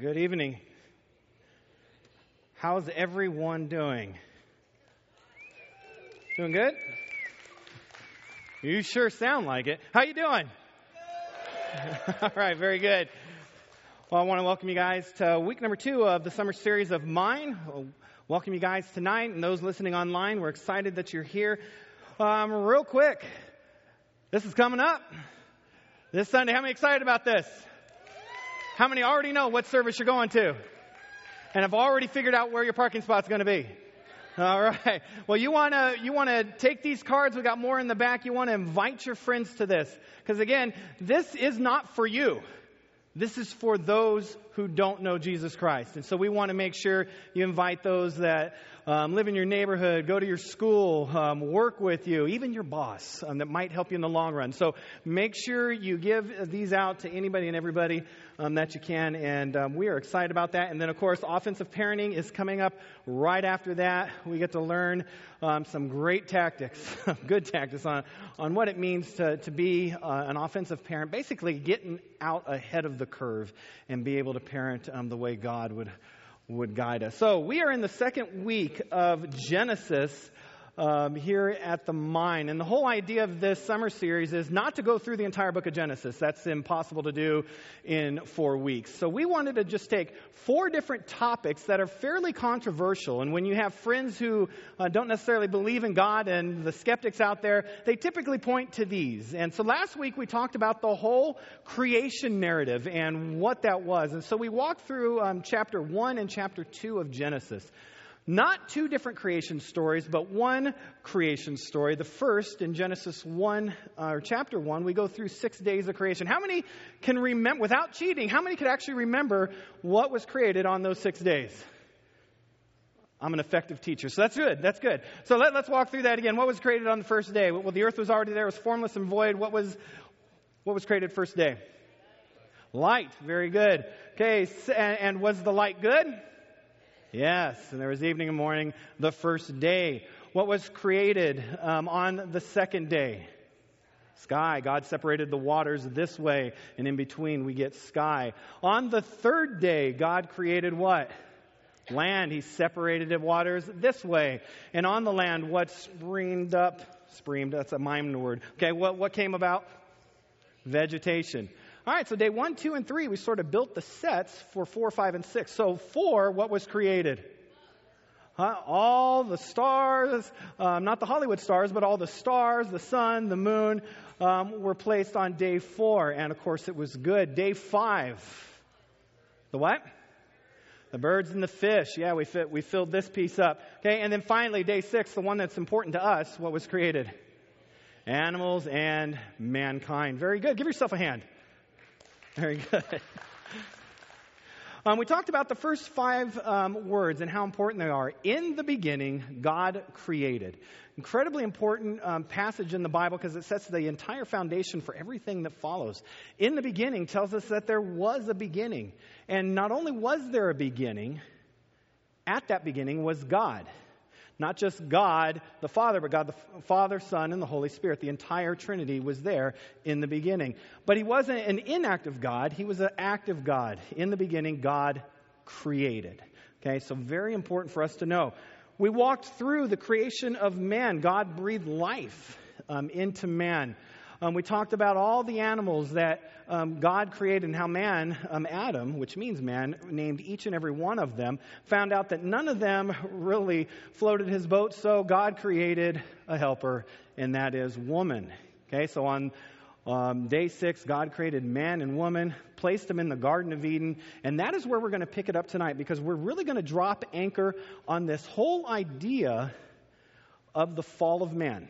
Good evening. How's everyone doing? Doing good? You sure sound like it. How you doing? All right, very good. Well, I want to welcome you guys to week number two of the summer series of mine. Welcome you guys tonight and those listening online. We're excited that you're here. Um, real quick, this is coming up this Sunday. How many excited about this? How many already know what service you're going to? And have already figured out where your parking spot's going to be? All right. Well, you want to you want to take these cards. We got more in the back. You want to invite your friends to this because again, this is not for you. This is for those who don't know Jesus Christ. And so we want to make sure you invite those that um, live in your neighborhood, go to your school, um, work with you, even your boss um, that might help you in the long run. So make sure you give these out to anybody and everybody um, that you can. And um, we are excited about that. And then, of course, offensive parenting is coming up right after that. We get to learn um, some great tactics, good tactics on, on what it means to, to be uh, an offensive parent, basically getting out ahead of the curve and be able to parent um, the way God would, would guide us. So we are in the second week of Genesis um, here at the mine. And the whole idea of this summer series is not to go through the entire book of Genesis. That's impossible to do in four weeks. So we wanted to just take four different topics that are fairly controversial. And when you have friends who uh, don't necessarily believe in God and the skeptics out there, they typically point to these. And so last week we talked about the whole creation narrative and what that was. And so we walked through um, chapter 1 and chapter 2 of Genesis. Not two different creation stories, but one creation story. The first in Genesis 1, uh, or chapter 1, we go through six days of creation. How many can remember, without cheating, how many could actually remember what was created on those six days? I'm an effective teacher, so that's good. That's good. So let, us walk through that again. What was created on the first day? Well, the earth was already there, it was formless and void. What was, what was created first day? Light. Very good. Okay, and, and was the light good? Yes, and there was evening and morning the first day. What was created um, on the second day? Sky. God separated the waters this way, and in between we get sky. On the third day, God created what? Land. He separated the waters this way. And on the land, what springed up? Springed, that's a mime word. Okay, what, what came about? Vegetation. All right, so day one, two, and three, we sort of built the sets for four, five, and six. So four, what was created? Huh? All the stars, um, not the Hollywood stars, but all the stars, the sun, the moon, um, were placed on day four. And of course, it was good. Day five, the what? The birds and the fish. Yeah, we, fit, we filled this piece up. Okay, and then finally, day six, the one that's important to us, what was created? Animals and mankind. Very good. Give yourself a hand. Very good. Um, we talked about the first five um, words and how important they are. In the beginning, God created. Incredibly important um, passage in the Bible because it sets the entire foundation for everything that follows. In the beginning tells us that there was a beginning. And not only was there a beginning, at that beginning was God. Not just God the Father, but God the Father, Son, and the Holy Spirit. The entire Trinity was there in the beginning. But He wasn't an inactive God, He was an active God. In the beginning, God created. Okay, so very important for us to know. We walked through the creation of man. God breathed life um, into man. Um, we talked about all the animals that um, God created and how man, um, Adam, which means man, named each and every one of them, found out that none of them really floated his boat, so God created a helper, and that is woman. Okay, so on um, day six, God created man and woman, placed them in the Garden of Eden, and that is where we're going to pick it up tonight because we're really going to drop anchor on this whole idea of the fall of man.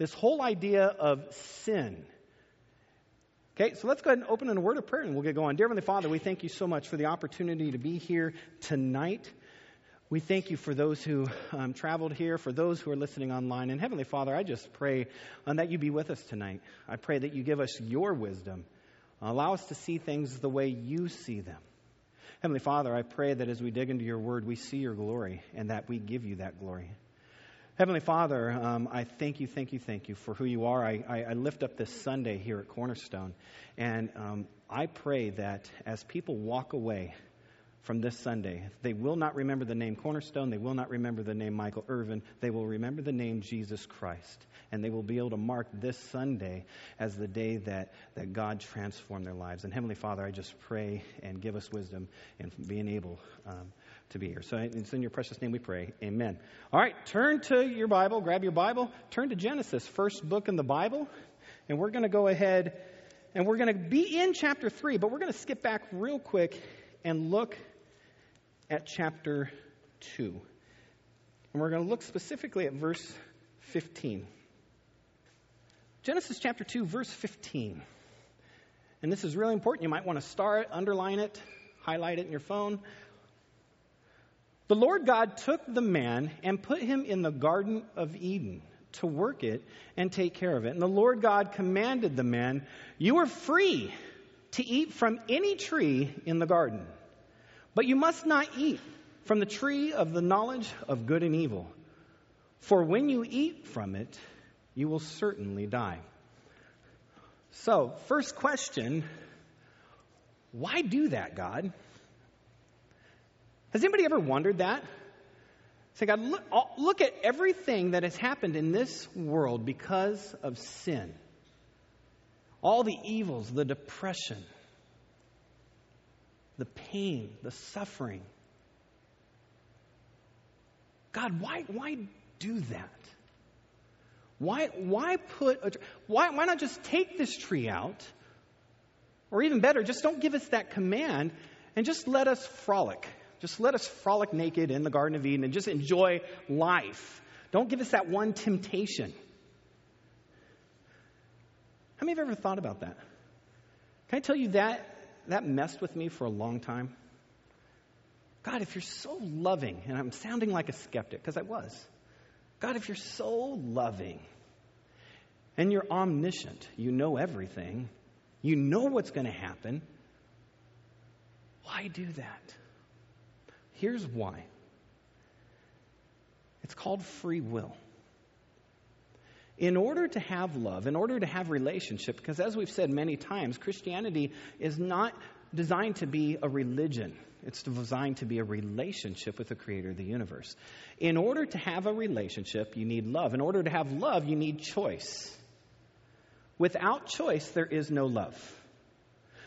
This whole idea of sin. Okay, so let's go ahead and open in a word of prayer and we'll get going. Dear Heavenly Father, we thank you so much for the opportunity to be here tonight. We thank you for those who um, traveled here, for those who are listening online. And Heavenly Father, I just pray um, that you be with us tonight. I pray that you give us your wisdom. Allow us to see things the way you see them. Heavenly Father, I pray that as we dig into your word, we see your glory and that we give you that glory. Heavenly Father, um, I thank you, thank you, thank you for who you are. I, I, I lift up this Sunday here at Cornerstone, and um, I pray that as people walk away from this Sunday. They will not remember the name Cornerstone. They will not remember the name Michael Irvin. They will remember the name Jesus Christ. And they will be able to mark this Sunday as the day that, that God transformed their lives. And Heavenly Father, I just pray and give us wisdom in being able um, to be here. So it's in your precious name we pray. Amen. All right, turn to your Bible, grab your Bible, turn to Genesis, first book in the Bible. And we're going to go ahead and we're going to be in chapter 3, but we're going to skip back real quick and look at chapter 2. And we're going to look specifically at verse 15. Genesis chapter 2, verse 15. And this is really important. You might want to star it, underline it, highlight it in your phone. The Lord God took the man and put him in the Garden of Eden to work it and take care of it. And the Lord God commanded the man, You are free to eat from any tree in the garden. But you must not eat from the tree of the knowledge of good and evil, for when you eat from it, you will certainly die. So, first question why do that, God? Has anybody ever wondered that? Say, God, look, look at everything that has happened in this world because of sin. All the evils, the depression, the pain, the suffering. God, why, why do that? Why, why put a, why, why not just take this tree out? Or even better, just don't give us that command and just let us frolic. Just let us frolic naked in the Garden of Eden and just enjoy life. Don't give us that one temptation. How many you ever thought about that? Can I tell you that that messed with me for a long time. God, if you're so loving, and I'm sounding like a skeptic because I was. God, if you're so loving and you're omniscient, you know everything, you know what's going to happen, why do that? Here's why it's called free will. In order to have love, in order to have relationship, because as we've said many times, Christianity is not designed to be a religion. It's designed to be a relationship with the creator of the universe. In order to have a relationship, you need love. In order to have love, you need choice. Without choice, there is no love.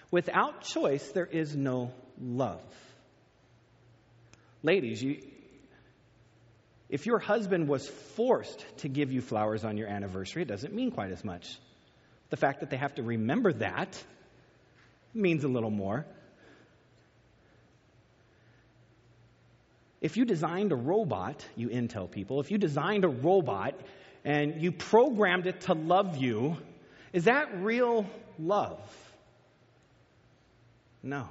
Without choice, there is no love. Ladies, you, if your husband was forced to give you flowers on your anniversary, it doesn't mean quite as much. The fact that they have to remember that means a little more. If you designed a robot, you Intel people, if you designed a robot and you programmed it to love you, is that real love? No.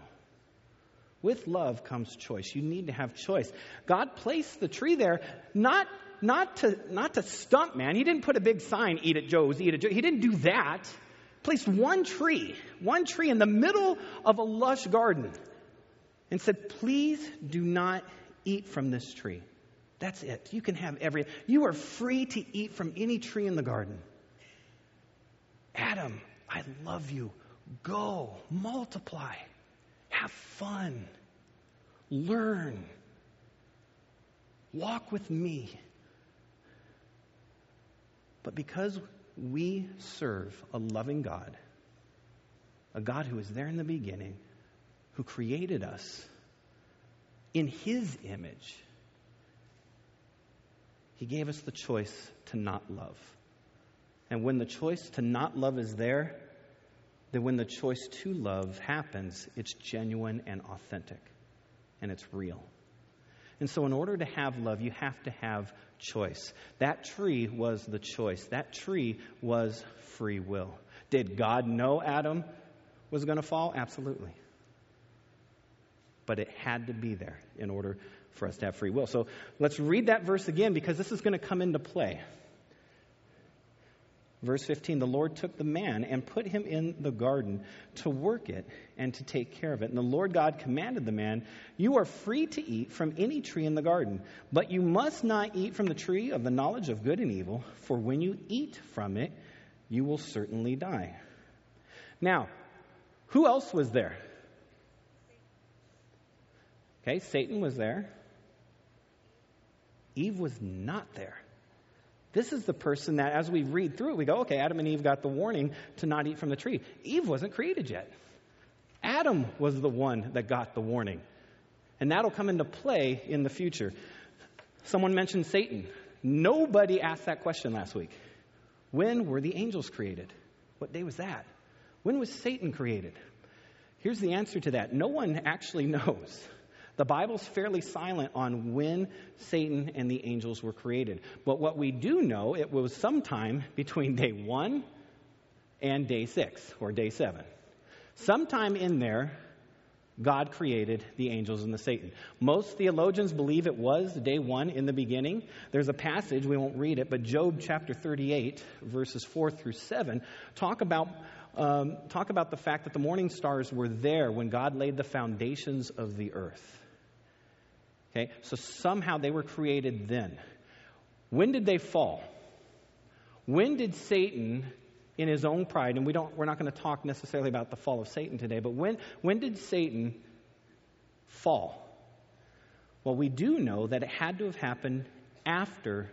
With love comes choice. You need to have choice. God placed the tree there not, not, to, not to stump man. He didn't put a big sign, eat at Joe's, eat at Joe's. He didn't do that. Placed one tree, one tree in the middle of a lush garden and said, please do not eat from this tree. That's it. You can have every, you are free to eat from any tree in the garden. Adam, I love you. Go, multiply. Have fun. Learn. Walk with me. But because we serve a loving God, a God who was there in the beginning, who created us in His image, He gave us the choice to not love. And when the choice to not love is there, that when the choice to love happens, it's genuine and authentic and it's real. And so, in order to have love, you have to have choice. That tree was the choice, that tree was free will. Did God know Adam was going to fall? Absolutely. But it had to be there in order for us to have free will. So, let's read that verse again because this is going to come into play. Verse 15 The Lord took the man and put him in the garden to work it and to take care of it. And the Lord God commanded the man, You are free to eat from any tree in the garden, but you must not eat from the tree of the knowledge of good and evil, for when you eat from it, you will certainly die. Now, who else was there? Okay, Satan was there. Eve was not there. This is the person that, as we read through it, we go, okay, Adam and Eve got the warning to not eat from the tree. Eve wasn't created yet. Adam was the one that got the warning. And that'll come into play in the future. Someone mentioned Satan. Nobody asked that question last week. When were the angels created? What day was that? When was Satan created? Here's the answer to that no one actually knows. The Bible's fairly silent on when Satan and the angels were created. But what we do know, it was sometime between day one and day six, or day seven. Sometime in there, God created the angels and the Satan. Most theologians believe it was day one in the beginning. There's a passage, we won't read it, but Job chapter 38, verses 4 through 7, talk about, um, talk about the fact that the morning stars were there when God laid the foundations of the earth. Okay, so somehow they were created then. When did they fall? When did Satan, in his own pride, and we don't, we're not going to talk necessarily about the fall of Satan today, but when, when did Satan fall? Well, we do know that it had to have happened after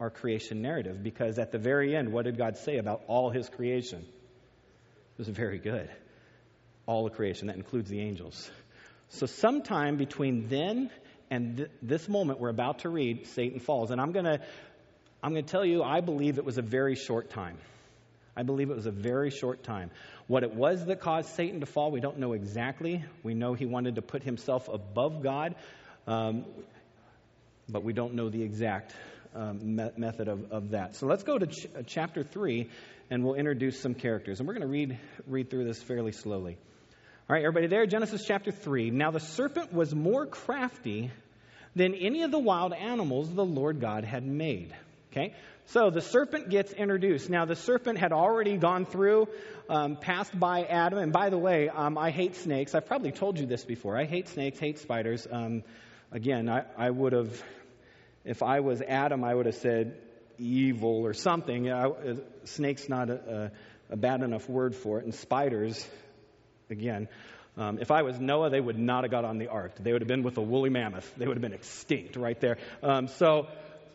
our creation narrative, because at the very end, what did God say about all his creation? It was very good. All the creation, that includes the angels. So, sometime between then and th- this moment we're about to read, Satan falls. And I'm going to I'm going to tell you, I believe it was a very short time. I believe it was a very short time. What it was that caused Satan to fall, we don't know exactly. We know he wanted to put himself above God, um, but we don't know the exact um, me- method of, of that. So let's go to ch- chapter 3, and we'll introduce some characters. And we're going to read, read through this fairly slowly. All right, everybody there? Genesis chapter 3. Now the serpent was more crafty than any of the wild animals the Lord God had made. Okay? So the serpent gets introduced. Now, the serpent had already gone through, um, passed by Adam. And by the way, um, I hate snakes. I've probably told you this before. I hate snakes, hate spiders. Um, again, I, I would have, if I was Adam, I would have said evil or something. I, uh, snake's not a, a, a bad enough word for it. And spiders, again. Um, if I was Noah, they would not have got on the ark. They would have been with a woolly mammoth. They would have been extinct right there. Um, so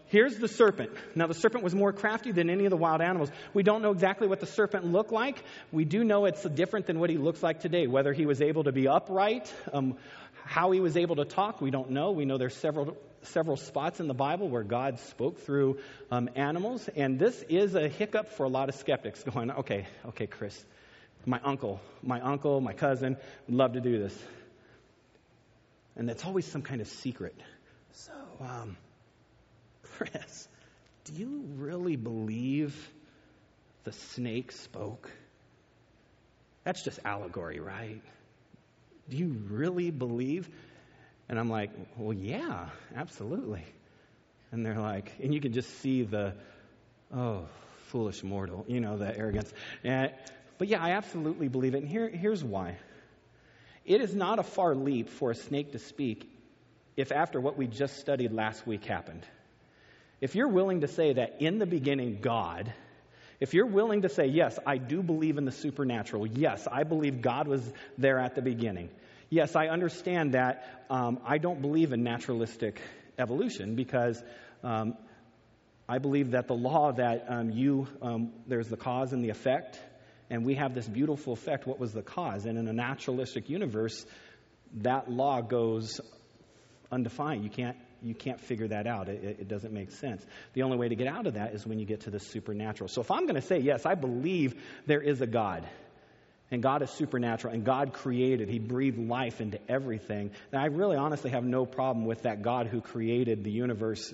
here's the serpent. Now, the serpent was more crafty than any of the wild animals. We don't know exactly what the serpent looked like. We do know it's different than what he looks like today. Whether he was able to be upright, um, how he was able to talk, we don't know. We know there's several several spots in the Bible where God spoke through um, animals, and this is a hiccup for a lot of skeptics. Going, okay, okay, Chris, my uncle, my uncle, my cousin would love to do this. And it's always some kind of secret. So, um, Chris, do you really believe the snake spoke? That's just allegory, right? Do you really believe? And I'm like, well, yeah, absolutely. And they're like, and you can just see the, oh, foolish mortal, you know, the arrogance. And but yeah, I absolutely believe it. And here, here's why. It is not a far leap for a snake to speak if after what we just studied last week happened. If you're willing to say that in the beginning, God, if you're willing to say, yes, I do believe in the supernatural, yes, I believe God was there at the beginning, yes, I understand that um, I don't believe in naturalistic evolution because um, I believe that the law that um, you, um, there's the cause and the effect, and we have this beautiful effect. What was the cause? And in a naturalistic universe, that law goes undefined. You can't you can't figure that out. It, it, doesn't make sense. The only way to get out of that is when you get to the supernatural. So if I'm going to say, yes, I believe there is a God, and God is supernatural, and God created, He breathed life into everything, I really honestly have no problem with that God who created the universe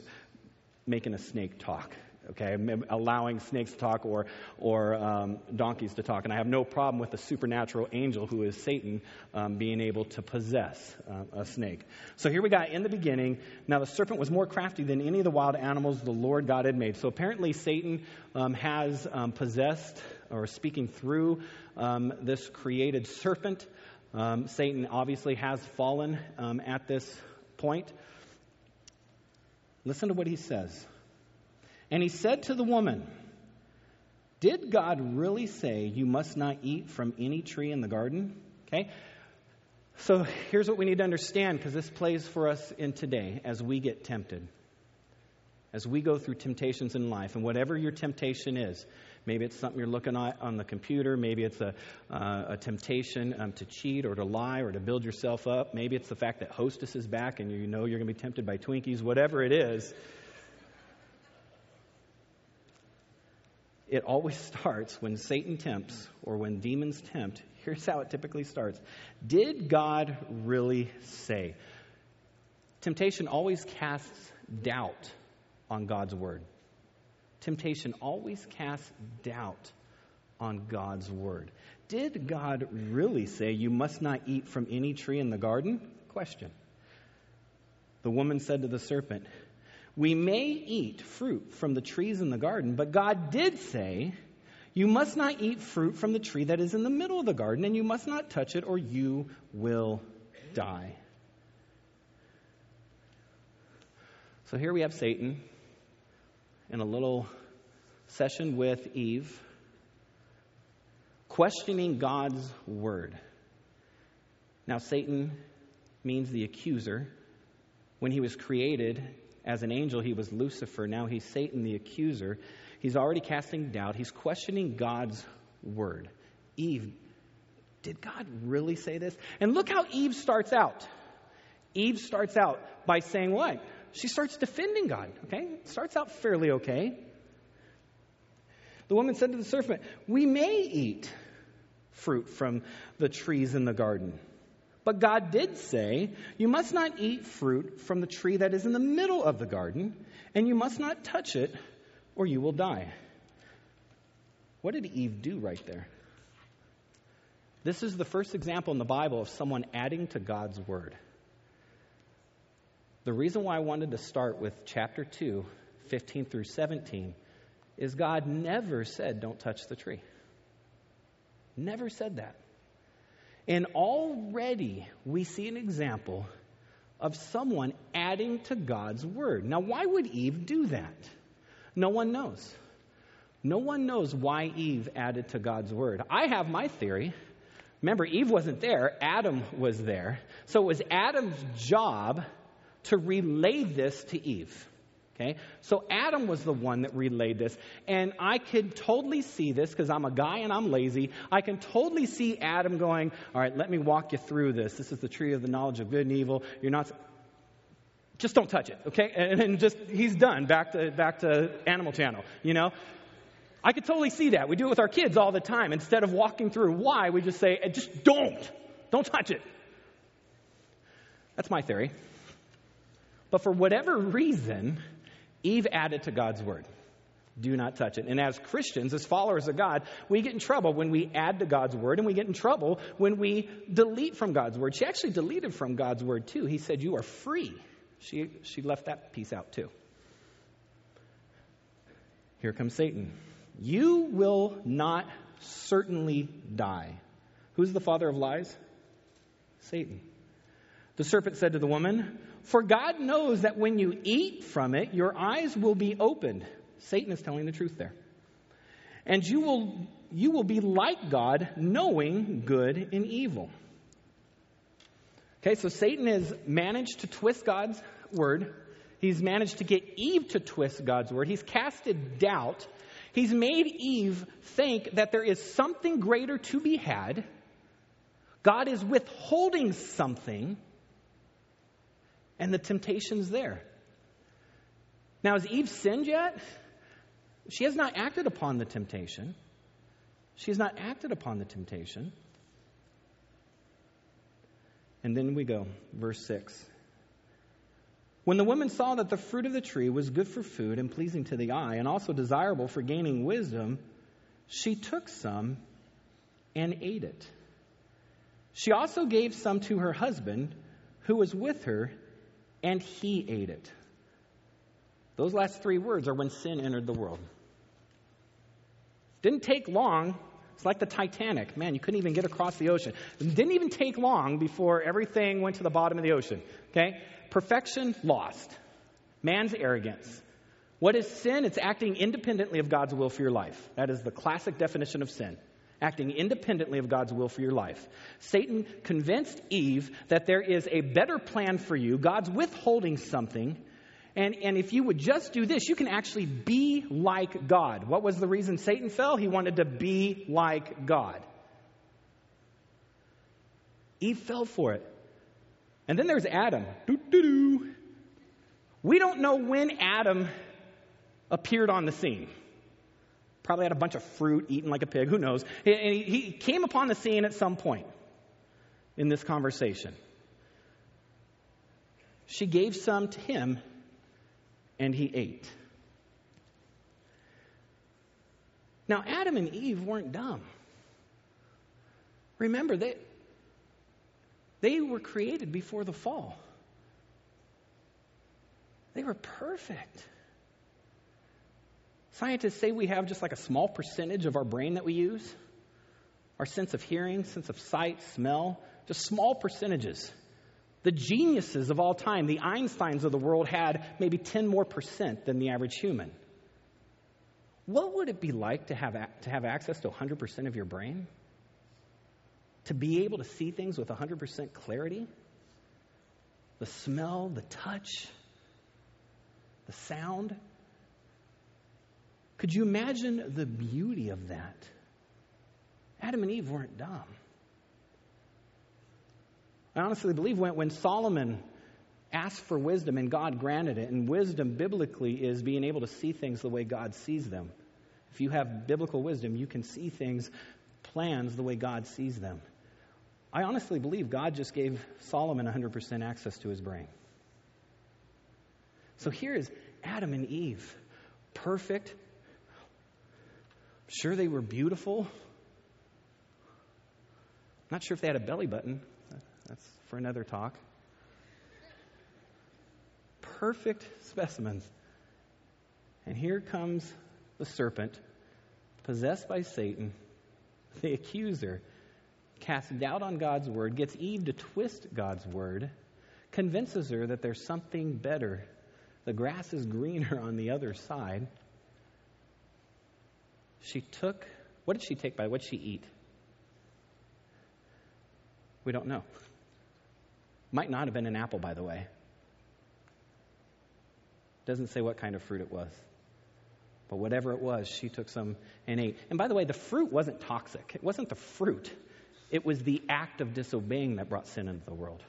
making a snake talk okay, allowing snakes to talk or, or um, donkeys to talk. And I have no problem with a supernatural angel who is Satan um, being able to possess uh, a snake. So here we got in the beginning. Now the serpent was more crafty than any of the wild animals the Lord God had made. So apparently Satan um, has um, possessed or speaking through um, this created serpent. Um, Satan obviously has fallen at this point. Listen to what he says. And he said to the woman, Did God really say you must not eat from any tree in the garden? Okay? So here's what we need to understand because this plays for us in today as we get tempted. As we go through temptations in life, and whatever your temptation is, maybe it's something you're looking at on the computer, maybe it's a, uh, a temptation um, to cheat or to lie or to build yourself up, maybe it's the fact that hostess is back and you know you're going to be tempted by Twinkies, whatever it is. It always starts when Satan tempts or when demons tempt Here's how it typically starts Did God really say? Temptation always casts doubt on God's word. Temptation always casts doubt on God's word. Did God really say you must not eat from any tree in the garden? Question. The woman said to the serpent, We may eat fruit from the trees in the garden, but God did say, you must not eat fruit from the tree that is in the middle of the garden, and you must not touch it, or you will die. So here we have Satan in a little session with Eve, questioning God's word. Now, Satan means the accuser. When he was created as an angel, he was Lucifer. Now he's Satan, the accuser. He's already casting doubt. He's questioning God's word. Eve, did God really say this? And look how Eve starts out. Eve starts out by saying what? She starts defending God, okay? Starts out fairly okay. The woman said to the serpent, We may eat fruit from the trees in the garden. But God did say, You must not eat fruit from the tree that is in the middle of the garden, and you must not touch it, or you will die. What did Eve do right there? This is the first example in the Bible of someone adding to God's word. The reason why I wanted to start with chapter 2, 15 through 17, is God never said, Don't touch the tree. Never said that. And already we see an example of someone adding to God's word. Now, why would Eve do that? No one knows. No one knows why Eve added to God's word. I have my theory. Remember, Eve wasn't there, Adam was there. So it was Adam's job to relay this to Eve. Okay? So Adam was the one that relayed this. And I could totally see this because I'm a guy and I'm lazy. I can totally see Adam going, All right, let me walk you through this. This is the tree of the knowledge of good and evil. You're not just don't touch it, okay? And, and just, he's done, back to, back to Animal Channel, you know? I could totally see that. We do it with our kids all the time. Instead of walking through why, we just say, eh, just don't. Don't touch it. That's my theory. But for whatever reason, Eve added to God's word. Do not touch it. And as Christians, as followers of God, we get in trouble when we add to God's word, and we get in trouble when we delete from God's word. She actually deleted from God's word, too. He said, You are free she, she left that piece out too. Here comes Satan. You will not certainly die. Who's the father of lies? Satan. The serpent said to the woman, For God knows that when you eat from it, your eyes will be opened. Satan is telling the truth there. And you will, you will be like God, knowing good and evil. Okay, so Satan has managed to twist God's word. He's managed to get Eve to twist God's word. He's casted doubt. He's made Eve think that there is something greater to be had. God is withholding something, and the temptation's there. Now, has Eve sinned yet? She has not acted upon the temptation. She has not acted upon the temptation. And then we go, verse 6. When the woman saw that the fruit of the tree was good for food and pleasing to the eye, and also desirable for gaining wisdom, she took some and ate it. She also gave some to her husband who was with her, and he ate it. Those last three words are when sin entered the world. Didn't take long it's like the Titanic. Man, you couldn't even get across the ocean. It didn't even take long before everything went to the bottom of the ocean. Okay? Perfection lost. Man's arrogance. What is sin? It's acting independently of God's will for your life. That is the classic definition of sin. Acting independently of God's will for your life. Satan convinced Eve that there is a better plan for you. God's withholding something. And, and if you would just do this, you can actually be like God. What was the reason Satan fell? He wanted to be like God. Eve fell for it. And then there's Adam. Doo-doo-doo. We don't know when Adam appeared on the scene. Probably had a bunch of fruit, eating like a pig, who knows. And he, he came upon the scene at some point in this conversation. She gave some to him, and he ate. Now, Adam and Eve weren't dumb. Remember, they, they were created before the fall. They were perfect. Scientists say we have just like a small percentage of our brain that we use. Our sense of hearing, sense of sight, smell, just small percentages. The geniuses of all time, the Einsteins of the world, had maybe 10 more percent than the average human. What would it be like to have, to have access to 100% of your brain? To be able to see things with 100% clarity? The smell, the touch, the sound? Could you imagine the beauty of that? Adam and Eve weren't dumb. I honestly believe when, when Solomon asked for wisdom and God granted it, and wisdom biblically is being able to see things the way God sees them. If you have biblical wisdom, you can see things, plans, the way God sees them. I honestly believe God just gave Solomon 100% access to his brain. So here is Adam and Eve, perfect, Sure, they were beautiful. Not sure if they had a belly button. That's for another talk. Perfect specimens. And here comes the serpent, possessed by Satan, the accuser, casts doubt on God's word, gets Eve to twist God's word, convinces her that there's something better. The grass is greener on the other side. She took, what did she take by? What did she eat? We don't know. Might not have been an apple, by the way. Doesn't say what kind of fruit it was. But whatever it was, she took some and ate. And by the way, the fruit wasn't toxic. It wasn't the fruit, it was the act of disobeying that brought sin into the world.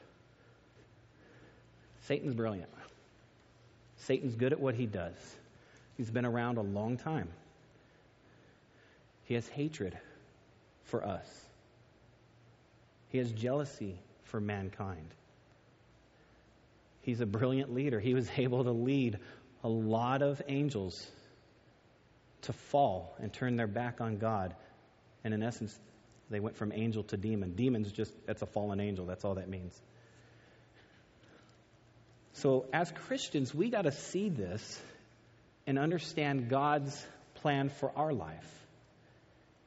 Satan's brilliant. Satan's good at what he does. He's been around a long time. He has hatred for us, he has jealousy for mankind. He's a brilliant leader. He was able to lead a lot of angels to fall and turn their back on God. And in essence, they went from angel to demon. Demon's just, that's a fallen angel. That's all that means. So, as Christians, we got to see this and understand God's plan for our life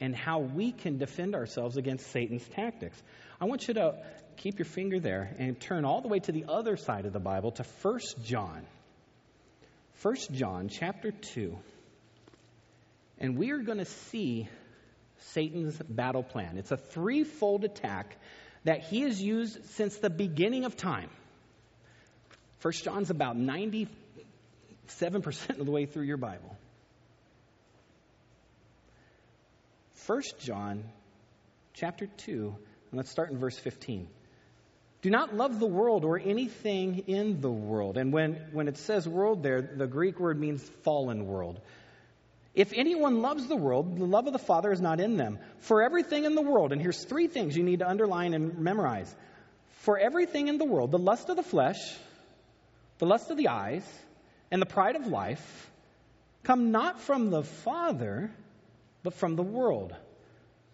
and how we can defend ourselves against Satan's tactics. I want you to keep your finger there and turn all the way to the other side of the Bible to 1 John. 1 John chapter 2. And we are going to see Satan's battle plan. It's a threefold attack that he has used since the beginning of time. 1 John's about 97% of the way through your Bible. 1 John chapter 2, and let's start in verse 15. Do not love the world or anything in the world. And when, when it says world there, the Greek word means fallen world. If anyone loves the world, the love of the Father is not in them. For everything in the world, and here's three things you need to underline and memorize. For everything in the world, the lust of the flesh, the lust of the eyes, and the pride of life come not from the Father, but from the world.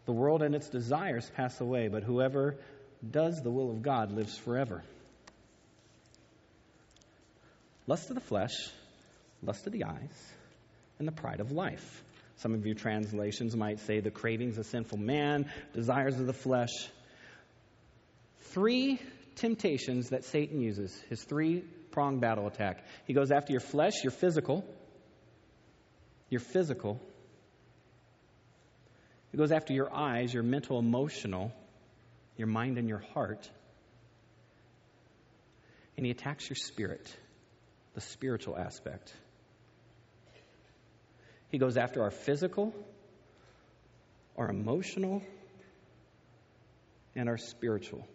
The world and its desires pass away, but whoever does the will of God lives forever. Lust of the flesh, lust of the eyes, and the pride of life. Some of your translations might say the cravings of sinful man, desires of the flesh. Three temptations that Satan uses, his three pronged battle attack. He goes after your flesh, your physical, your physical, He goes after your eyes, your mental, emotional, your mind, and your heart. And he attacks your spirit, the spiritual aspect. He goes after our physical, our emotional, and our spiritual.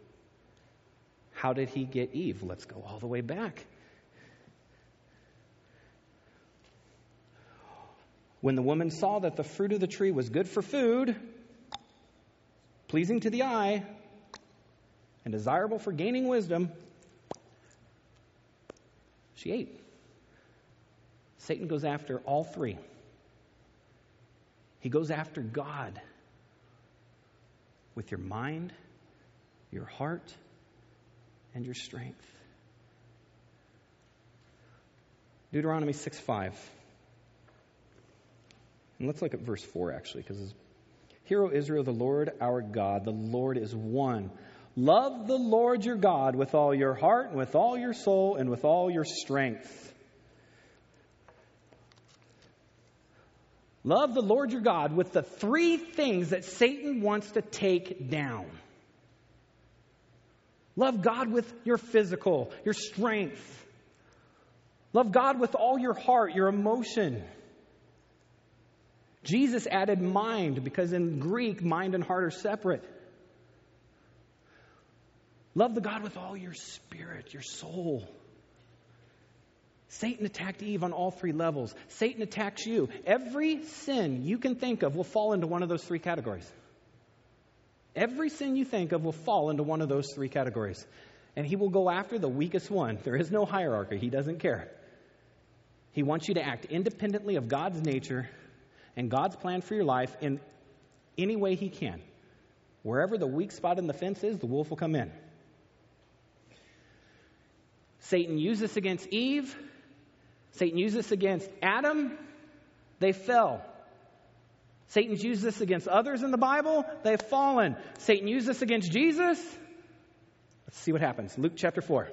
How did he get Eve? Let's go all the way back. When the woman saw that the fruit of the tree was good for food, pleasing to the eye, and desirable for gaining wisdom, she ate. Satan goes after all three. He goes after God with your mind, your heart, and your strength. Deuteronomy 6 5. And let's look at verse 4 actually, because Hear, O Israel, the Lord our God, the Lord is one. Love the Lord your God with all your heart, and with all your soul, and with all your strength. Love the Lord your God with the three things that Satan wants to take down. Love God with your physical, your strength. Love God with all your heart, your emotion. Jesus added mind because in Greek, mind and heart are separate. Love the God with all your spirit, your soul. Satan attacked Eve on all three levels. Satan attacks you. Every sin you can think of will fall into one of those three categories. Every sin you think of will fall into one of those three categories. And he will go after the weakest one. There is no hierarchy, he doesn't care. He wants you to act independently of God's nature and God's plan for your life in any way he can. Wherever the weak spot in the fence is, the wolf will come in. Satan used this against Eve. Satan used this against Adam. They fell. Satan's used this against others in the Bible. They've fallen. Satan used this against Jesus. Let's see what happens. Luke chapter 4.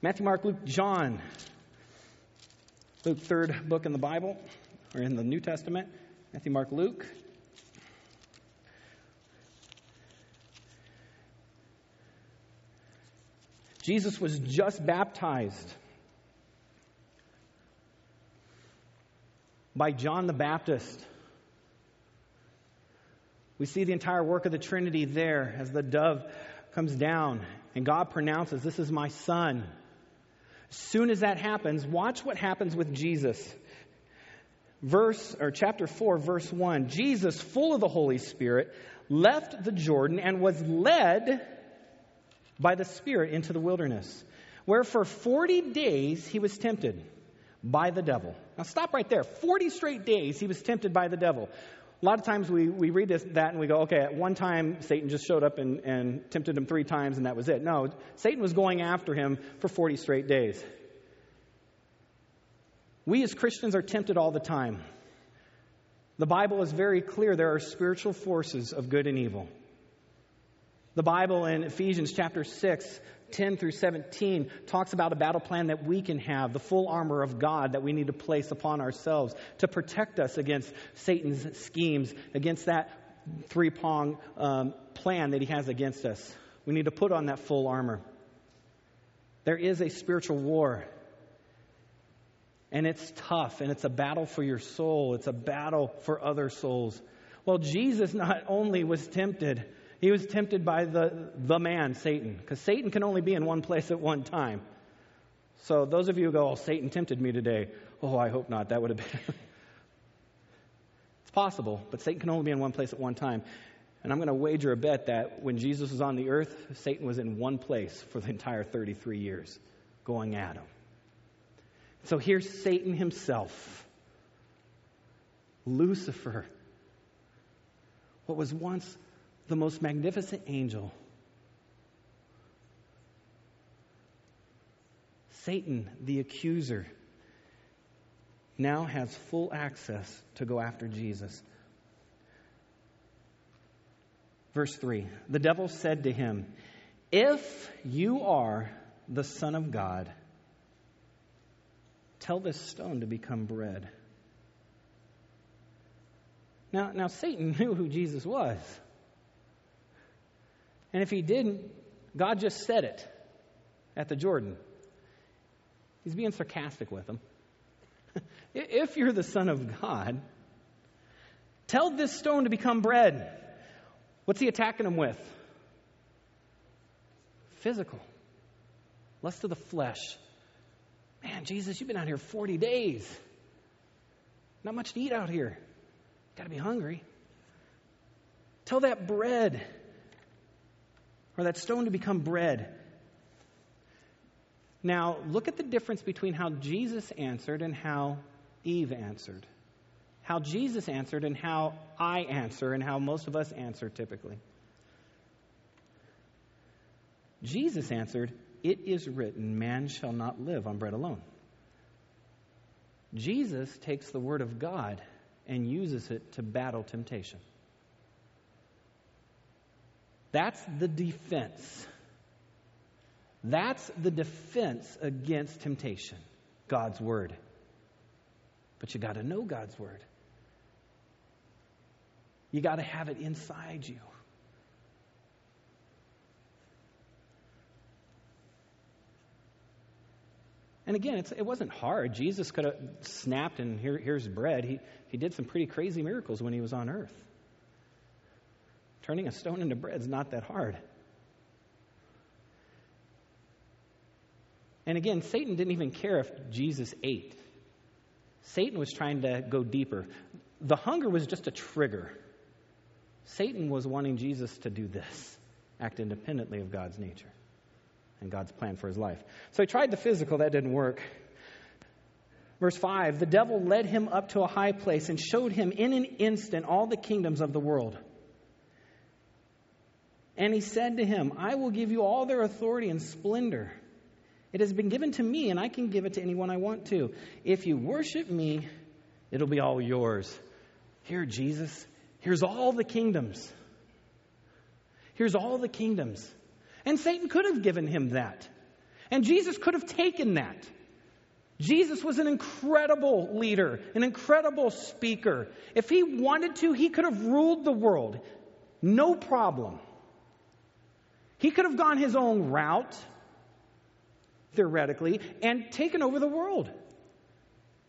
Matthew, Mark, Luke, John. Luke, third book in the Bible, or in the New Testament. Matthew, Mark, Luke. Jesus was just baptized by John the Baptist. We see the entire work of the Trinity there as the dove comes down and God pronounces, This is my son. Soon as that happens, watch what happens with Jesus. Verse or chapter 4 verse 1. Jesus, full of the Holy Spirit, left the Jordan and was led by the Spirit into the wilderness, where for 40 days he was tempted by the devil. Now, stop right there. 40 straight days he was tempted by the devil. A lot of times we, we read this, that and we go, okay, at one time Satan just showed up and, and tempted him three times and that was it. No, Satan was going after him for 40 straight days. We as Christians are tempted all the time. The Bible is very clear there are spiritual forces of good and evil. The Bible in Ephesians chapter 6, 10 through 17 talks about a battle plan that we can have, the full armor of God that we need to place upon ourselves to protect us against Satan's schemes, against that three prong um, plan that he has against us. We need to put on that full armor. There is a spiritual war. And it's tough, and it's a battle for your soul. It's a battle for other souls. Well, Jesus not only was tempted, he was tempted by the, the man, Satan, because Satan can only be in one place at one time. So, those of you who go, Oh, Satan tempted me today. Oh, I hope not. That would have been. it's possible, but Satan can only be in one place at one time. And I'm going to wager a bet that when Jesus was on the earth, Satan was in one place for the entire 33 years, going at him. So here's Satan himself, Lucifer, what was once the most magnificent angel. Satan, the accuser, now has full access to go after Jesus. Verse 3 The devil said to him, If you are the Son of God, tell this stone to become bread. Now, now Satan knew who Jesus was. And if he didn't, God just said it at the Jordan. He's being sarcastic with him. if you're the Son of God, tell this stone to become bread. What's he attacking him with? Physical. Lust of the flesh. Man, Jesus, you've been out here 40 days. Not much to eat out here. Got to be hungry. Tell that bread or that stone to become bread. Now, look at the difference between how Jesus answered and how Eve answered. How Jesus answered and how I answer and how most of us answer typically. Jesus answered, It is written, man shall not live on bread alone. Jesus takes the word of God and uses it to battle temptation. That's the defense. That's the defense against temptation. God's word. But you got to know God's word. You got to have it inside you. And again, it wasn't hard. Jesus could have snapped and here, here's bread. He, he did some pretty crazy miracles when he was on earth. Turning a stone into bread is not that hard. And again, Satan didn't even care if Jesus ate. Satan was trying to go deeper. The hunger was just a trigger. Satan was wanting Jesus to do this, act independently of God's nature and God's plan for his life. So he tried the physical, that didn't work. Verse 5 The devil led him up to a high place and showed him in an instant all the kingdoms of the world. And he said to him, I will give you all their authority and splendor. It has been given to me, and I can give it to anyone I want to. If you worship me, it'll be all yours. Here, Jesus, here's all the kingdoms. Here's all the kingdoms. And Satan could have given him that. And Jesus could have taken that. Jesus was an incredible leader, an incredible speaker. If he wanted to, he could have ruled the world. No problem. He could have gone his own route, theoretically, and taken over the world.